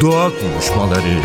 Doğa Konuşmaları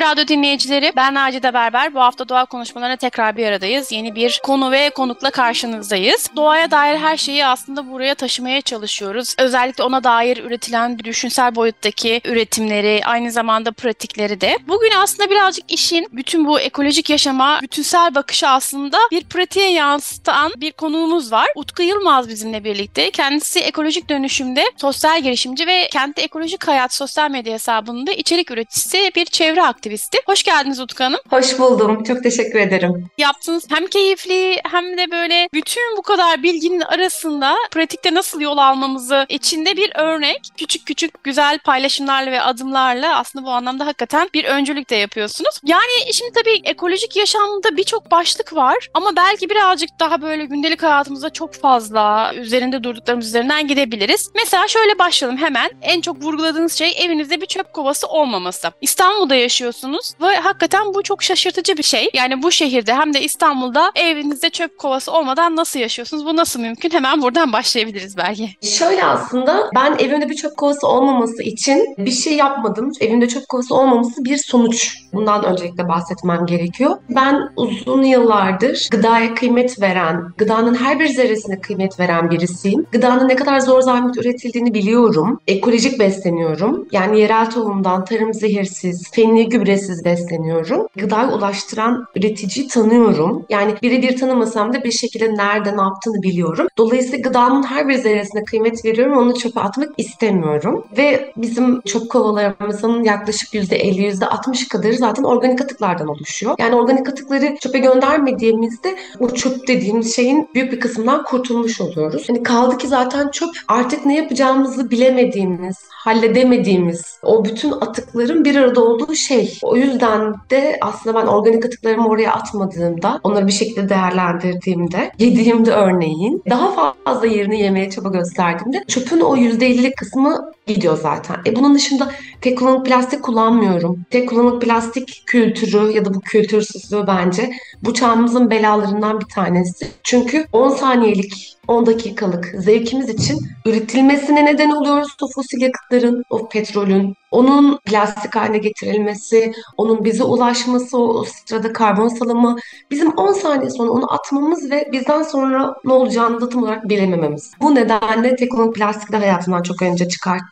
NTV Radyo dinleyicileri. Ben Nacide Berber. Bu hafta doğa konuşmalarına tekrar bir aradayız. Yeni bir konu ve konukla karşınızdayız. Doğaya dair her şeyi aslında buraya taşımaya çalışıyoruz. Özellikle ona dair üretilen düşünsel boyuttaki üretimleri, aynı zamanda pratikleri de. Bugün aslında birazcık işin bütün bu ekolojik yaşama, bütünsel bakışı aslında bir pratiğe yansıtan bir konuğumuz var. Utku Yılmaz bizimle birlikte. Kendisi ekolojik dönüşümde sosyal girişimci ve kentte ekolojik hayat sosyal medya hesabında içerik üreticisi bir çevre aktivisti. Hoş geldiniz Utku Hanım. Hoş buldum. Çok teşekkür ederim. Yaptığınız hem keyifli hem de böyle bütün bu kadar bilginin arasında pratikte nasıl yol almamızı içinde bir örnek. Küçük küçük güzel paylaşımlarla ve adımlarla aslında bu anlamda hakikaten bir öncülük de yapıyorsunuz. Yani şimdi tabii ekolojik yaşamda birçok başlık var ama belki birazcık daha böyle gündelik hayatımızda çok fazla üzerinde durduklarımız üzerinden gidebiliriz. Mesela şöyle başlayalım hemen. En çok vurguladığınız şey evinizde bir çöp kovası olmaması. İstanbul'da yaşıyorsunuz ve hakikaten bu çok şaşırtıcı bir şey. Yani bu şehirde hem de İstanbul'da evinizde çöp kovası olmadan nasıl yaşıyorsunuz? Bu nasıl mümkün? Hemen buradan başlayabiliriz belki. Şöyle aslında ben evimde bir çöp kovası olmaması için bir şey yapmadım. Evimde çöp kovası olmaması bir sonuç. Bundan öncelikle bahsetmem gerekiyor. Ben uzun yıllardır gıdaya kıymet veren, gıdanın her bir zerresine kıymet veren birisiyim. Gıdanın ne kadar zor zahmet üretildiğini biliyorum. Ekolojik besleniyorum. Yani yerel tohumdan, tarım zehirsiz, fenli gübresiz besleniyorum. Gıdayı ulaştıran üreticiyi tanıyorum. Yani birebir tanımasam da bir şekilde nerede ne yaptığını biliyorum. Dolayısıyla gıdanın her bir zerresine kıymet veriyorum. Onu çöpe atmak istemiyorum. Ve bizim çöp kovalarımızın yaklaşık %50, %60 kadarı zaten organik atıklardan oluşuyor. Yani organik atıkları çöpe göndermediğimizde o çöp dediğimiz şeyin büyük bir kısmından kurtulmuş oluyoruz. Hani kaldı ki zaten çöp artık ne yapacağımızı bilemediğimiz, halledemediğimiz o bütün atıkların bir arada olduğu şey. O yüzden de aslında ben organik atıklarımı oraya atmadığımda, onları bir şekilde değerlendirdiğimde, yediğimde örneğin daha fazla yerini yemeye çaba gösterdiğimde çöpün o %50'lik kısmı gidiyor zaten. E bunun dışında tek kullanımlık plastik kullanmıyorum. Tek kullanımlık plastik kültürü ya da bu kültürsüzlüğü bence bu çağımızın belalarından bir tanesi. Çünkü 10 saniyelik 10 dakikalık zevkimiz için üretilmesine neden oluyoruz o fosil yakıtların, o petrolün, onun plastik haline getirilmesi, onun bize ulaşması, o sırada karbon salımı, bizim 10 saniye sonra onu atmamız ve bizden sonra ne olacağını da tam olarak bilemememiz. Bu nedenle teknolojik plastik de hayatımdan çok önce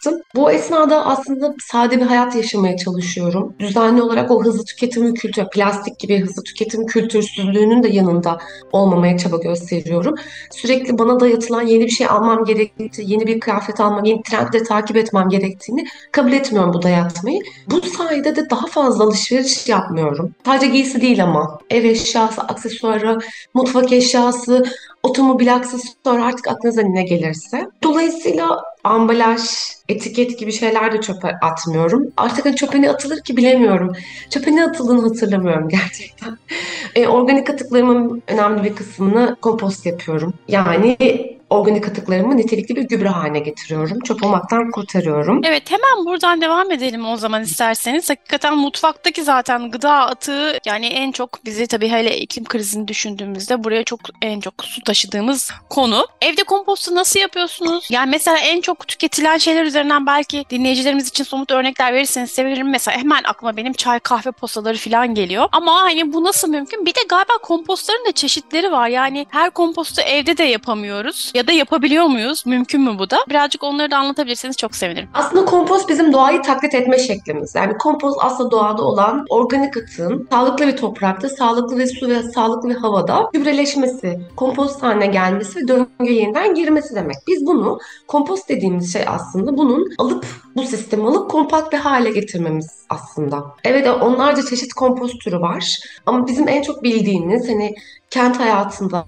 çıkarttım. Bu esnada aslında sade bir hayat yaşamaya çalışıyorum. Düzenli olarak o hızlı tüketim kültürü, plastik gibi hızlı tüketim kültürsüzlüğünün de yanında olmamaya çaba gösteriyorum. Sürekli bana dayatılan yeni bir şey almam gerektiği, yeni bir kıyafet almam, yeni trendleri takip etmem gerektiğini kabul etmiyorum bu dayatmayı. Bu sayede de daha fazla alışveriş yapmıyorum. Sadece giysi değil ama ev eşyası, aksesuarı, mutfak eşyası, otomobil aksesuarı artık aklınıza ne gelirse. Dolayısıyla ambalaj, etiket gibi şeyler de çöpe atmıyorum. Artık hani çöpe ne atılır ki bilemiyorum. Çöpe ne atıldığını hatırlamıyorum gerçekten. E, organik atıklarımın önemli bir kısmını kompost yapıyorum. Yani organik atıklarımı nitelikli bir gübre haline getiriyorum. Çöp olmaktan kurtarıyorum. Evet hemen buradan devam edelim o zaman isterseniz. Hakikaten mutfaktaki zaten gıda atığı yani en çok bizi tabii hele iklim krizini düşündüğümüzde buraya çok en çok su taşıdığımız konu. Evde kompostu nasıl yapıyorsunuz? Yani mesela en çok tüketilen şeyler üzerinden belki dinleyicilerimiz için somut örnekler verirseniz sevinirim. Mesela hemen aklıma benim çay kahve posaları falan geliyor. Ama hani bu nasıl mümkün? Bir de galiba kompostların da çeşitleri var. Yani her kompostu evde de yapamıyoruz ya da yapabiliyor muyuz? Mümkün mü bu da? Birazcık onları da anlatabilirseniz çok sevinirim. Aslında kompost bizim doğayı taklit etme şeklimiz. Yani kompost aslında doğada olan organik atığın sağlıklı bir toprakta, sağlıklı ve su ve sağlıklı bir havada gübreleşmesi, kompost haline gelmesi ve döngüye yeniden girmesi demek. Biz bunu kompost dediğimiz şey aslında bunun alıp bu sistemi alıp kompakt bir hale getirmemiz aslında. Evet onlarca çeşit kompost türü var ama bizim en çok bildiğimiz hani kent hayatında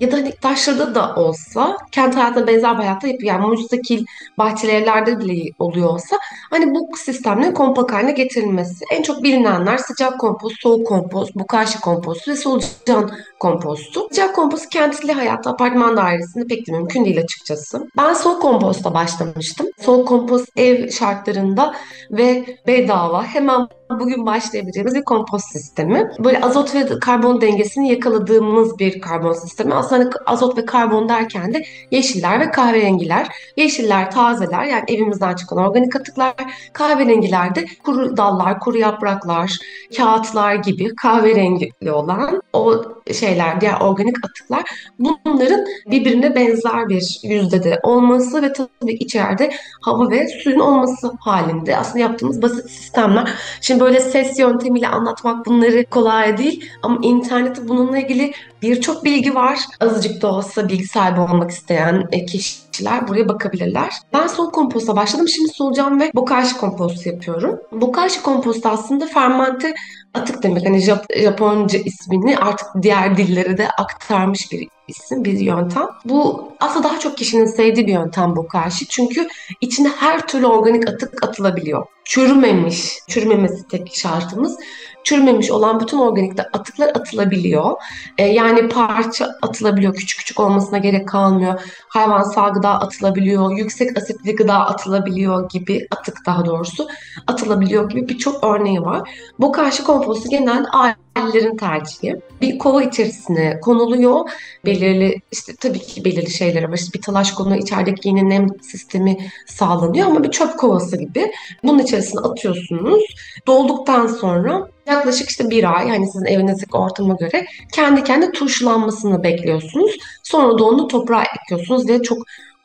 ya da hani taşrada da olsa kent hayatına benzer bir hayatta. Yani müstakil bahçeli evlerde bile oluyor olsa hani bu sistemlerin kompak haline getirilmesi. En çok bilinenler sıcak kompost, soğuk kompost, bukashi kompostu ve solucan kompostu. Sıcak kompost kentli hayatta apartman dairesinde pek de mümkün değil açıkçası. Ben soğuk komposta başlamıştım. Soğuk kompost ev şartlarında ve bedava hemen bugün başlayabileceğimiz bir kompost sistemi. Böyle azot ve karbon dengesini yakaladığımız bir karbon sistemi. Aslında hani azot ve karbon derken de yeşiller ve kahverengiler. Yeşiller tazeler yani evimizden çıkan organik atıklar. Kahverengiler de kuru dallar, kuru yapraklar, kağıtlar gibi kahverengi olan o şeyler, diğer organik atıklar. Bunların birbirine benzer bir yüzdede olması ve tabii içeride hava ve suyun olması halinde aslında yaptığımız basit sistemler. Şimdi böyle ses yöntemiyle anlatmak bunları kolay değil ama internette bununla ilgili birçok bilgi var. Azıcık da olsa bilgi sahibi olmak isteyen e, kişiler buraya bakabilirler. Ben soğuk komposta başladım. Şimdi solucan ve bokashi kompostu yapıyorum. Bokashi kompostu aslında fermente atık demek. Hani Jap- Japonca ismini artık diğer dillere de aktarmış bir isim, bir yöntem. Bu aslında daha çok kişinin sevdiği bir yöntem bokashi. Çünkü içine her türlü organik atık atılabiliyor. Çürümemiş, çürümemesi tek şartımız. Çürümemiş olan bütün organik atıklar atılabiliyor. Ee, yani parça atılabiliyor, küçük küçük olmasına gerek kalmıyor. Hayvansal gıda atılabiliyor, yüksek asitli gıda atılabiliyor gibi, atık daha doğrusu atılabiliyor gibi birçok örneği var. Bokashi kompostu genelde ailelerin tercihi. Bir kova içerisine konuluyor. Belirli işte tabii ki belirli şeyler var. İşte bir talaş konuyor. içerideki yine nem sistemi sağlanıyor ama bir çöp kovası gibi. Bunun içerisine atıyorsunuz. Dolduktan sonra yaklaşık işte bir ay yani sizin evinizdeki ortama göre kendi kendi turşulanmasını bekliyorsunuz. Sonra da onu toprağa ekiyorsunuz ve çok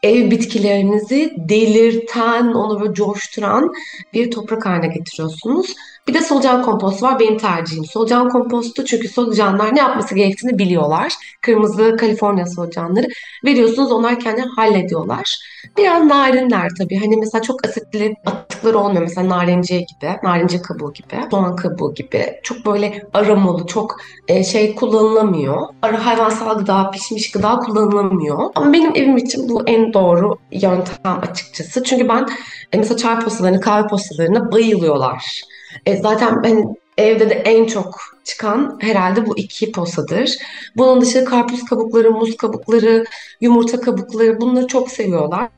ev bitkilerinizi delirten, onu böyle coşturan bir toprak haline getiriyorsunuz. Bir de solucan kompostu var. Benim tercihim solucan kompostu. Çünkü solucanlar ne yapması gerektiğini biliyorlar. Kırmızı Kaliforniya solucanları. Veriyorsunuz onlar kendi hallediyorlar. Biraz narinler tabii. Hani mesela çok asitli atıkları olmuyor. Mesela narenciye gibi, narenciye kabuğu gibi, soğan kabuğu gibi. Çok böyle aromalı, çok e, şey kullanılamıyor. Ara hayvansal gıda, pişmiş gıda kullanılamıyor. Ama benim evim için bu en doğru yöntem açıkçası. Çünkü ben e, mesela çay postalarını, kahve postalarına bayılıyorlar. E, zaten ben evde de en çok çıkan herhalde bu iki posadır. Bunun dışında karpuz kabukları, muz kabukları, yumurta kabukları bunları çok seviyorlar.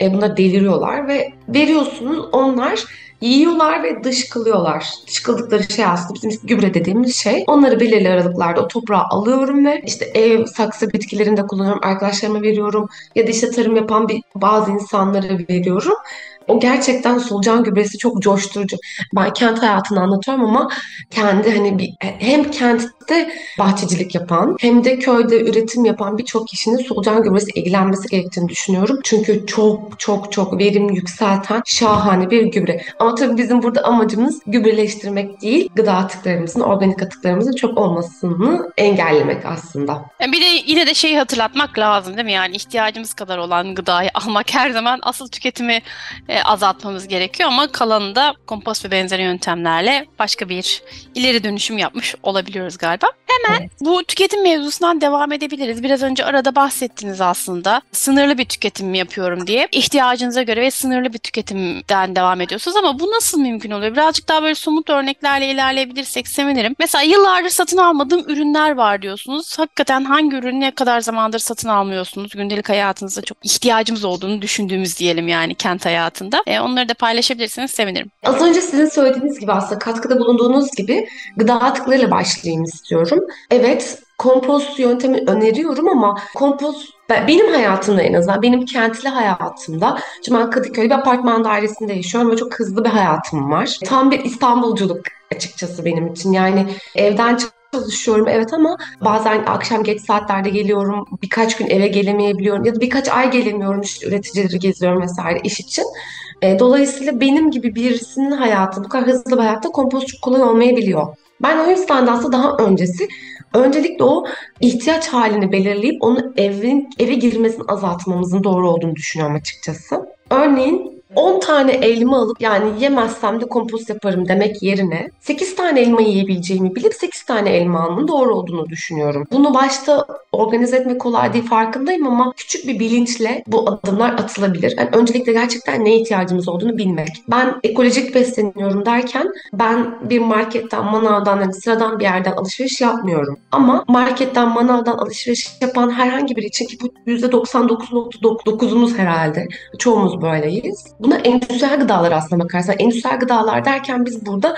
E, bunları deliriyorlar ve veriyorsunuz onlar yiyorlar ve dışkılıyorlar. Dışkıldıkları şey aslında bizim gübre dediğimiz şey. Onları belirli aralıklarda o toprağa alıyorum ve işte ev saksı bitkilerinde kullanıyorum. Arkadaşlarıma veriyorum ya da işte tarım yapan bir bazı insanlara veriyorum. O gerçekten solucan gübresi çok coşturucu. Ben kent hayatını anlatıyorum ama kendi hani bir, hem kentte bahçecilik yapan hem de köyde üretim yapan birçok kişinin solucan gübresi ilgilenmesi gerektiğini düşünüyorum. Çünkü çok çok çok verim yükselten şahane bir gübre. Ama tabii bizim burada amacımız gübreleştirmek değil, gıda atıklarımızın, organik atıklarımızın çok olmasını engellemek aslında. Bir de yine de şeyi hatırlatmak lazım değil mi? Yani ihtiyacımız kadar olan gıdayı almak her zaman asıl tüketimi e, azaltmamız gerekiyor ama kalanını da kompost ve benzeri yöntemlerle başka bir ileri dönüşüm yapmış olabiliyoruz galiba. Hemen evet. bu tüketim mevzusundan devam edebiliriz. Biraz önce arada bahsettiniz aslında. Sınırlı bir tüketim yapıyorum diye. İhtiyacınıza göre ve sınırlı bir tüketimden devam ediyorsunuz ama bu nasıl mümkün oluyor? Birazcık daha böyle somut örneklerle ilerleyebilirsek sevinirim. Mesela yıllardır satın almadığım ürünler var diyorsunuz. Hakikaten hangi ürünü ne kadar zamandır satın almıyorsunuz? Gündelik hayatınızda çok ihtiyacımız olduğunu düşündüğümüz diyelim yani kent hayatında. E, onları da paylaşabilirsiniz sevinirim. Az önce sizin söylediğiniz gibi aslında katkıda bulunduğunuz gibi gıda atıklarıyla başlayayım istiyorum. Evet kompost yöntemi öneriyorum ama kompost benim hayatımda en azından, benim kentli hayatımda, şimdi ben Kadıköy bir apartman dairesinde yaşıyorum ve çok hızlı bir hayatım var. Tam bir İstanbulculuk açıkçası benim için. Yani evden çalışıyorum evet ama bazen akşam geç saatlerde geliyorum. Birkaç gün eve gelemeyebiliyorum ya da birkaç ay gelemiyorum işte üreticileri geziyorum vesaire iş için. E, dolayısıyla benim gibi birisinin hayatı bu kadar hızlı bir hayatta kompost çok kolay olmayabiliyor. Ben o yüzden de aslında daha öncesi öncelikle o ihtiyaç halini belirleyip onu evin eve girmesini azaltmamızın doğru olduğunu düşünüyorum açıkçası. Örneğin 10 tane elma alıp yani yemezsem de kompost yaparım demek yerine 8 tane elma yiyebileceğimi bilip 8 tane elma almanın doğru olduğunu düşünüyorum. Bunu başta organize etmek kolay değil farkındayım ama küçük bir bilinçle bu adımlar atılabilir. Yani öncelikle gerçekten neye ihtiyacımız olduğunu bilmek. Ben ekolojik besleniyorum derken ben bir marketten, manavdan, hani sıradan bir yerden alışveriş yapmıyorum. Ama marketten, manavdan alışveriş yapan herhangi biri için ki bu %99.9'umuz herhalde. Çoğumuz böyleyiz. Buna endüstriyel gıdalar aslında bakarsan. Endüstriyel gıdalar derken biz burada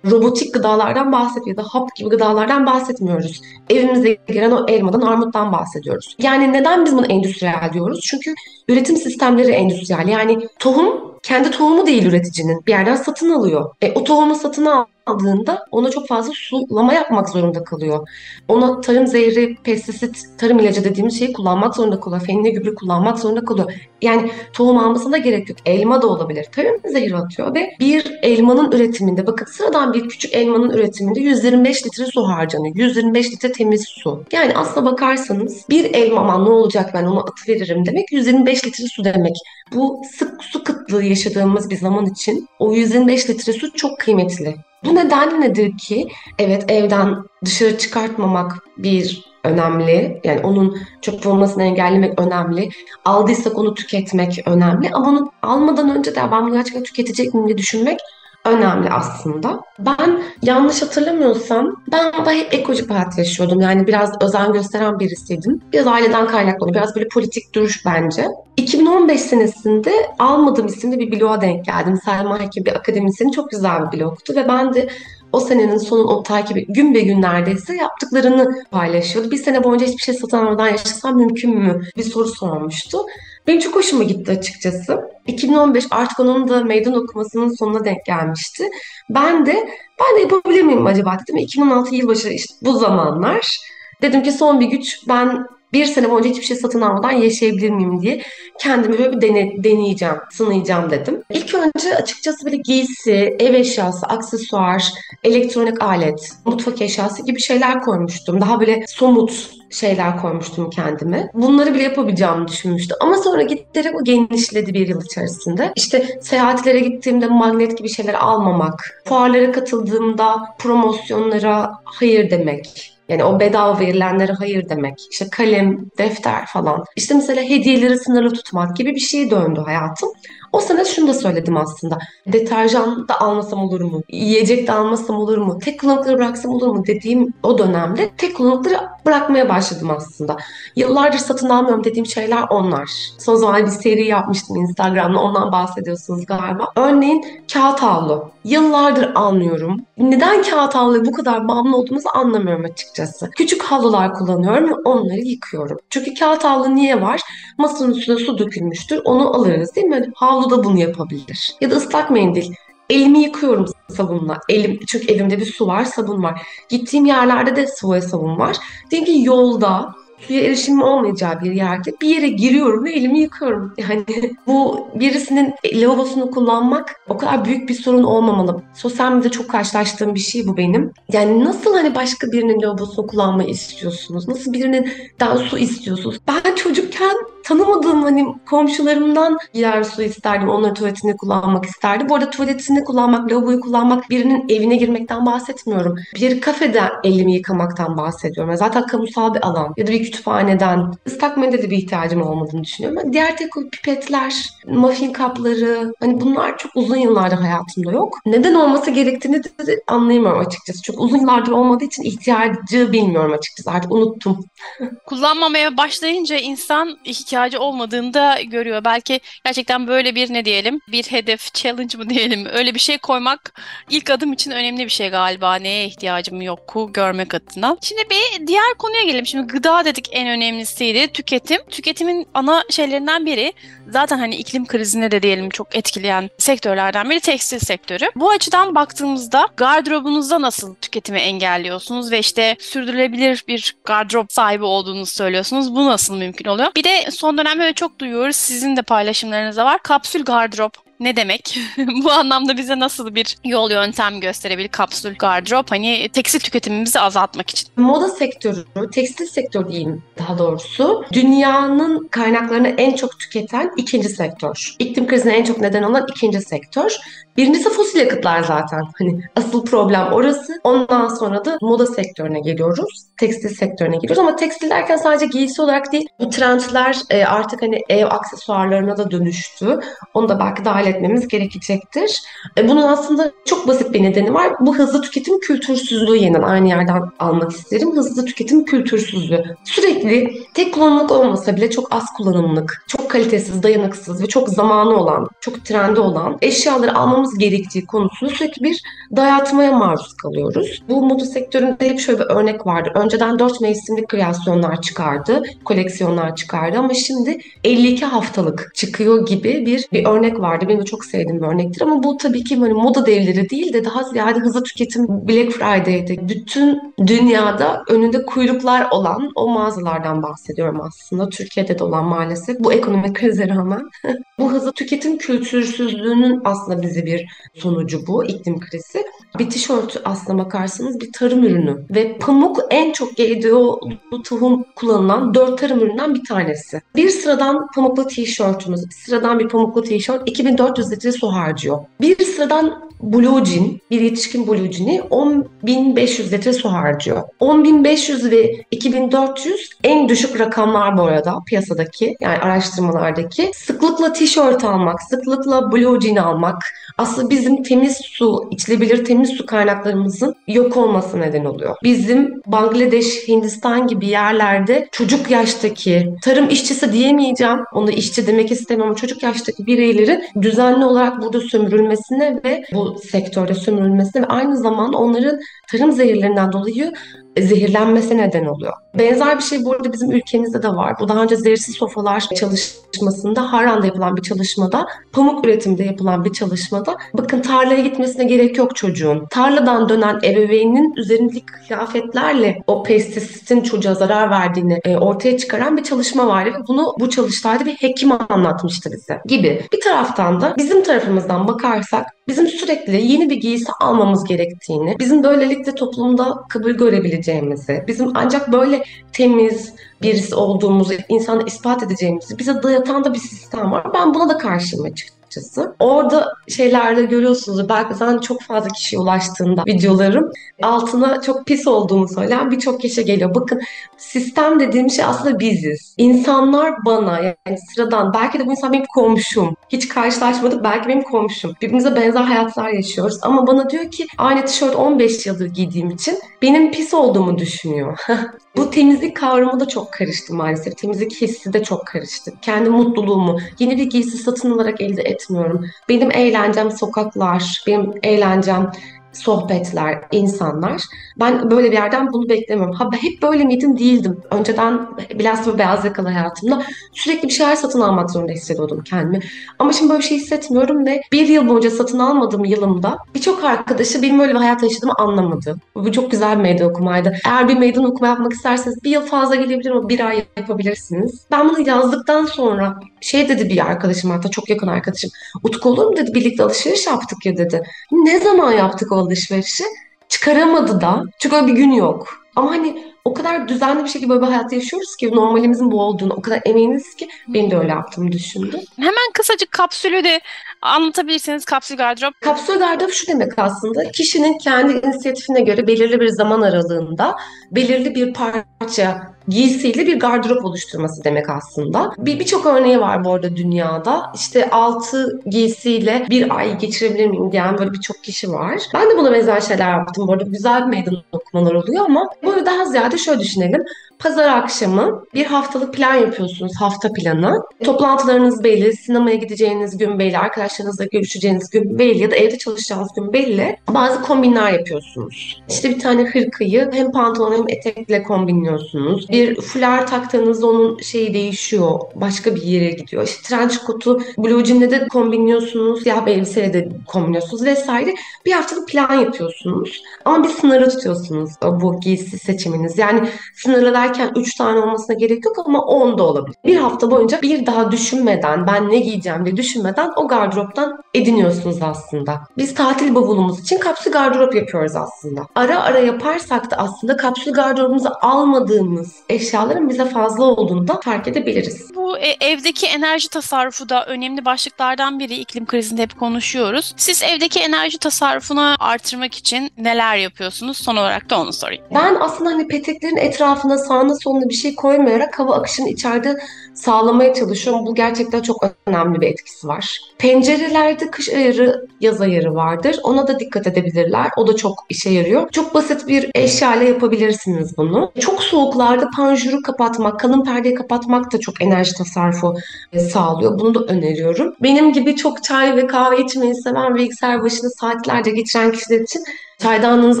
robotik gıdalardan bahsediyoruz. Hap gibi gıdalardan bahsetmiyoruz. Evimize gelen o elmadan, armuttan bahsediyoruz. Yani neden biz bunu endüstriyel diyoruz? Çünkü üretim sistemleri endüstriyel. Yani tohum kendi tohumu değil üreticinin. Bir yerden satın alıyor. E, o tohumu satın al aldığında ona çok fazla sulama yapmak zorunda kalıyor. Ona tarım zehri, pestisit, tarım ilacı dediğimiz şeyi kullanmak zorunda kalıyor. Fenli gübre kullanmak zorunda kalıyor. Yani tohum almasına gerek yok. Elma da olabilir. Tarım zehri atıyor ve bir elmanın üretiminde bakın sıradan bir küçük elmanın üretiminde 125 litre su harcanıyor. 125 litre temiz su. Yani aslına bakarsanız bir elmama ne olacak ben onu atıveririm demek 125 litre su demek. Bu sık su kıtlığı yaşadığımız bir zaman için o 125 litre su çok kıymetli. Bu neden nedir ki? Evet evden dışarı çıkartmamak bir önemli. Yani onun çöp olmasını engellemek önemli. Aldıysak onu tüketmek önemli. Ama onu almadan önce de ben bunu gerçekten tüketecek miyim diye düşünmek önemli aslında. Ben yanlış hatırlamıyorsam ben da hep ekolojik hayat yaşıyordum. Yani biraz özen gösteren birisiydim. Biraz aileden kaynaklı, biraz böyle politik duruş bence. 2015 senesinde Almadım isimli bir bloğa denk geldim. Selma Hekim bir akademisyenin çok güzel bir blogtu ve ben de o senenin sonun o takibi gün be gün neredeyse yaptıklarını paylaşıyordu. Bir sene boyunca hiçbir şey satın almadan yaşasam mümkün mü? Bir soru sormuştu. Benim çok hoşuma gitti açıkçası. 2015 artık onun da meydan okumasının sonuna denk gelmişti. Ben de ben de yapabilir miyim acaba dedim. 2016 yılbaşı işte bu zamanlar. Dedim ki son bir güç ben bir sene boyunca hiçbir şey satın almadan yaşayabilir miyim diye kendimi böyle bir dene, deneyeceğim, sınayacağım dedim. İlk önce açıkçası böyle giysi, ev eşyası, aksesuar, elektronik alet, mutfak eşyası gibi şeyler koymuştum. Daha böyle somut şeyler koymuştum kendime. Bunları bile yapabileceğimi düşünmüştüm. Ama sonra giderek o genişledi bir yıl içerisinde. İşte seyahatlere gittiğimde magnet gibi şeyler almamak, fuarlara katıldığımda promosyonlara hayır demek, yani o bedava verilenlere hayır demek. İşte kalem, defter falan. İşte mesela hediyeleri sınırlı tutmak gibi bir şey döndü hayatım. O sene şunu da söyledim aslında. Deterjan da almasam olur mu? Yiyecek de almasam olur mu? Tek kullanıkları bıraksam olur mu dediğim o dönemde tek kullanıkları bırakmaya başladım aslında. Yıllardır satın almıyorum dediğim şeyler onlar. Son zaman bir seri yapmıştım Instagram'da ondan bahsediyorsunuz galiba. Örneğin kağıt havlu. Yıllardır almıyorum. Neden kağıt havluya bu kadar bağımlı olduğumuzu anlamıyorum açıkçası. Küçük havlular kullanıyorum ve onları yıkıyorum. Çünkü kağıt havlu niye var? Masanın üstüne su dökülmüştür. Onu alırız değil mi? Havlu da bunu yapabilir. Ya da ıslak mendil. Elimi yıkıyorum sabunla. Elim, çünkü evimde bir su var, sabun var. Gittiğim yerlerde de su ve sabun var. Diyelim ki yolda suya erişimim olmayacağı bir yerde bir yere giriyorum ve elimi yıkıyorum. Yani bu birisinin lavabosunu kullanmak o kadar büyük bir sorun olmamalı. Sosyal medyada çok karşılaştığım bir şey bu benim. Yani nasıl hani başka birinin lavabosunu kullanmayı istiyorsunuz? Nasıl birinin daha su istiyorsunuz? Ben çocukken tanımadığım hani komşularımdan gider su isterdim. Onların tuvaletini kullanmak isterdim. Bu arada tuvaletini kullanmak, lavaboyu kullanmak birinin evine girmekten bahsetmiyorum. Bir kafede elimi yıkamaktan bahsediyorum. Zaten kamusal bir alan ya da bir kütüphaneden ıslak mendile bir ihtiyacım olmadığını düşünüyorum. Diğer tek pipetler, muffin kapları hani bunlar çok uzun yıllardır hayatımda yok. Neden olması gerektiğini de anlayamıyorum açıkçası. Çok uzun yıllardır olmadığı için ihtiyacı bilmiyorum açıkçası. Artık unuttum. Kullanmamaya başlayınca insan ihtiyacı olmadığını da görüyor. Belki gerçekten böyle bir ne diyelim bir hedef, challenge mı diyelim öyle bir şey koymak ilk adım için önemli bir şey galiba. Neye ihtiyacım yok görmek adına. Şimdi bir diğer konuya gelelim. Şimdi gıda dedik en önemlisiydi. Tüketim. Tüketimin ana şeylerinden biri zaten hani iklim krizine de diyelim çok etkileyen sektörlerden biri tekstil sektörü. Bu açıdan baktığımızda gardırobunuzda nasıl tüketimi engelliyorsunuz ve işte sürdürülebilir bir gardırop sahibi olduğunuzu söylüyorsunuz. Bu nasıl mümkün oluyor? Bir de son dönemde çok duyuyoruz. Sizin de paylaşımlarınızda var. Kapsül gardırop ne demek? Bu anlamda bize nasıl bir yol yöntem gösterebilir kapsül gardırop hani tekstil tüketimimizi azaltmak için? Moda sektörü, tekstil sektörü diyeyim daha doğrusu, dünyanın kaynaklarını en çok tüketen ikinci sektör. İklim krizine en çok neden olan ikinci sektör. Birincisi fosil yakıtlar zaten. Hani asıl problem orası. Ondan sonra da moda sektörüne geliyoruz. Tekstil sektörüne geliyoruz ama tekstil derken sadece giysi olarak değil. Bu trendler e, artık hani ev aksesuarlarına da dönüştü. Onu da belki dahil etmemiz gerekecektir. E, bunun aslında çok basit bir nedeni var. Bu hızlı tüketim kültürsüzlüğü yeniden aynı yerden almak isterim. Hızlı tüketim kültürsüzlüğü. Sürekli tek kullanımlık olmasa bile çok az kullanımlık, çok kalitesiz, dayanıksız ve çok zamanı olan, çok trendi olan eşyaları almamız gerektiği konusunda sürekli bir dayatmaya maruz kalıyoruz. Bu moda sektöründe hep şöyle bir örnek vardı. Önceden 4 mevsimlik kreasyonlar çıkardı, koleksiyonlar çıkardı ama şimdi 52 haftalık çıkıyor gibi bir, bir örnek vardı. Benim de çok sevdiğim bir örnektir ama bu tabii ki hani moda devleri değil de daha ziyade hızlı tüketim Black Friday'de bütün dünyada önünde kuyruklar olan o mağazalardan bahsediyorum aslında. Türkiye'de de olan maalesef bu ekonomik krize rağmen. bu hızlı tüketim kültürsüzlüğünün aslında bizi bir sonucu bu iklim krizi. Bir tişört aslına bakarsanız bir tarım ürünü ve pamuk en çok GDO tohum kullanılan dört tarım ürününden bir tanesi. Bir sıradan pamuklu tişörtümüz, sıradan bir pamuklu tişört 2400 litre su harcıyor. Bir sıradan Blue Jean, bir yetişkin Blue Jean'i 10.500 litre su harcıyor. 10.500 ve 2400 en düşük rakamlar bu arada piyasadaki yani araştırmalardaki. Sıklıkla tişört almak, sıklıkla Blue Jean almak aslında bizim temiz su, içilebilir temiz su kaynaklarımızın yok olması neden oluyor. Bizim Bangladeş, Hindistan gibi yerlerde çocuk yaştaki tarım işçisi diyemeyeceğim. Onu işçi demek istemem ama çocuk yaştaki bireylerin düzenli olarak burada sömürülmesine ve bu sektörde sömürülmesine ve aynı zamanda onların tarım zehirlerinden dolayı zehirlenmesi neden oluyor. Benzer bir şey burada bizim ülkemizde de var. Bu daha önce zehirsiz sofralar çalışmasında, Harran'da yapılan bir çalışmada, pamuk üretimde yapılan bir çalışmada bakın tarlaya gitmesine gerek yok çocuğun. Tarladan dönen ebeveynin üzerindeki kıyafetlerle o pestisitin çocuğa zarar verdiğini e, ortaya çıkaran bir çalışma vardı ve bunu bu çalıştayda bir hekim anlatmıştı bize gibi. Bir taraftan da bizim tarafımızdan bakarsak bizim sürekli yeni bir giysi almamız gerektiğini, bizim böylelikle toplumda kabul görebileceğimizi, bizim ancak böyle temiz birisi olduğumuzu insana ispat edeceğimizi bize dayatan da bir sistem var. Ben buna da karşıyım açıkçası açıkçası. Orada şeylerde görüyorsunuz zaten çok fazla kişiye ulaştığında videolarım altına çok pis olduğunu söyleyen birçok kişi geliyor. Bakın sistem dediğim şey aslında biziz. İnsanlar bana yani sıradan belki de bu insan benim komşum. Hiç karşılaşmadık belki benim komşum. Birbirimize benzer hayatlar yaşıyoruz ama bana diyor ki aynı tişört 15 yıldır giydiğim için benim pis olduğumu düşünüyor. bu temizlik kavramı da çok karıştı maalesef. Temizlik hissi de çok karıştı. Kendi mutluluğumu yeni bir giysi satın alarak elde etmiyorum. Benim eğlencem sokaklar, benim eğlencem sohbetler, insanlar. Ben böyle bir yerden bunu beklemiyorum. Ha hep böyle miydim? Değildim. Önceden böyle beyaz yakalı hayatımda sürekli bir şeyler satın almak zorunda hissediyordum kendimi. Ama şimdi böyle bir şey hissetmiyorum ve bir yıl boyunca satın almadığım yılımda birçok arkadaşı benim öyle bir hayat yaşadığımı anlamadı. Bu çok güzel bir meydan okumaydı. Eğer bir meydan okuma yapmak isterseniz bir yıl fazla gelebilir ama bir ay yapabilirsiniz. Ben bunu yazdıktan sonra şey dedi bir arkadaşım hatta çok yakın arkadaşım. Utku olur mu dedi birlikte alışveriş yaptık ya dedi. Ne zaman yaptık o alışverişi? Çıkaramadı da. Çünkü öyle bir gün yok. Ama hani o kadar düzenli bir şekilde böyle bir hayat yaşıyoruz ki normalimizin bu olduğunu o kadar eminiz ki benim de öyle yaptığımı düşündüm. Hemen kısacık kapsülü de anlatabilirsiniz kapsül gardırop. Kapsül gardırop şu demek aslında kişinin kendi inisiyatifine göre belirli bir zaman aralığında belirli bir parça giysiyle bir gardırop oluşturması demek aslında. Bir birçok örneği var bu arada dünyada. İşte altı giysiyle bir ay geçirebilir miyim diyen böyle birçok kişi var. Ben de buna benzer şeyler yaptım bu arada. Güzel bir meydan okumalar oluyor ama böyle daha ziyade şöyle düşünelim. Pazar akşamı bir haftalık plan yapıyorsunuz, hafta planı. Toplantılarınız belli, sinemaya gideceğiniz gün belli, arkadaşlarınızla görüşeceğiniz gün belli ya da evde çalışacağınız gün belli. Bazı kombinler yapıyorsunuz. İşte bir tane hırkayı hem pantolon hem etekle kombinliyorsunuz. Bir fular taktığınızda onun şeyi değişiyor, başka bir yere gidiyor. İşte trench coat'u blue jean'le de kombinliyorsunuz, siyah bir elbiseyle de kombinliyorsunuz vesaire. Bir haftalık plan yapıyorsunuz ama bir sınırı tutuyorsunuz bu giysi seçiminiz. Yani sınırlı derken 3 tane olmasına gerek yok ama 10 da olabilir. Bir hafta boyunca bir daha düşünmeden ben ne giyeceğim diye düşünmeden o gardıroptan ediniyorsunuz aslında. Biz tatil bavulumuz için kapsül gardırop yapıyoruz aslında. Ara ara yaparsak da aslında kapsül gardırobumuza almadığımız eşyaların bize fazla olduğunu da fark edebiliriz. Bu e, evdeki enerji tasarrufu da önemli başlıklardan biri. İklim krizinde hep konuşuyoruz. Siz evdeki enerji tasarrufunu artırmak için neler yapıyorsunuz? Son olarak da onu sorayım. Ben aslında hani peteklerin etrafına sağına soluna bir şey koymayarak hava akışını içeride sağlamaya çalışıyorum. Bu gerçekten çok önemli bir etkisi var. Pencerelerde kış ayarı, yaz ayarı vardır. Ona da dikkat edebilirler. O da çok işe yarıyor. Çok basit bir eşya ile yapabilirsiniz bunu. Çok soğuklarda panjuru kapatmak, kalın perdeyi kapatmak da çok enerji tasarrufu e, sağlıyor. Bunu da öneriyorum. Benim gibi çok çay ve kahve içmeyi seven bilgisayar başında saatlerce geçiren kişiler için çaydanlığınız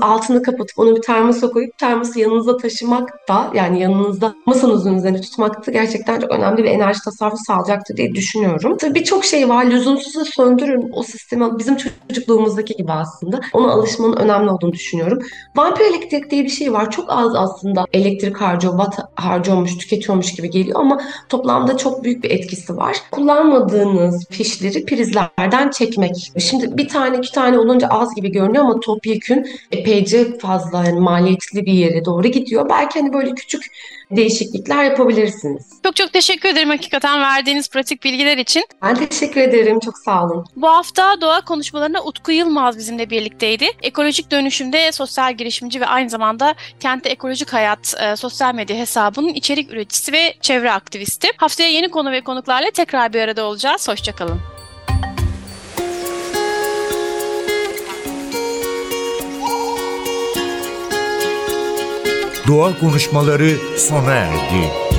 altını kapatıp onu bir termosa koyup termosu yanınıza taşımak da yani yanınızda masanızın üzerine tutmak da gerçekten çok önemli bir enerji tasarrufu sağlayacaktır diye düşünüyorum. Tabii birçok şey var. Lüzumsuzsa söndürün o sistemi. Bizim çocukluğumuzdaki gibi aslında. Ona alışmanın önemli olduğunu düşünüyorum. Vampir elektrik diye bir şey var. Çok az aslında elektrik harcıyor, watt harcıyormuş, tüketiyormuş gibi geliyor ama toplamda çok büyük bir etkisi var. Kullanmadığınız fişleri prizlerden çekmek. Şimdi bir tane iki tane olunca az gibi görünüyor ama topyekün epeyce fazla yani maliyetli bir yere doğru gidiyor. Belki hani böyle küçük değişiklikler yapabilirsiniz. Çok çok teşekkür ederim hakikaten verdiğiniz pratik bilgiler için. Ben teşekkür ederim. Çok sağ olun. Bu hafta doğa konuşmalarına Utku Yılmaz bizimle birlikteydi. Ekolojik dönüşümde sosyal girişimci ve aynı zamanda Kentte Ekolojik Hayat e, sosyal medya hesabının içerik üreticisi ve çevre aktivisti. Haftaya yeni konu ve konuklarla tekrar bir arada olacağız. Hoşçakalın. Doğa konuşmaları sona erdi.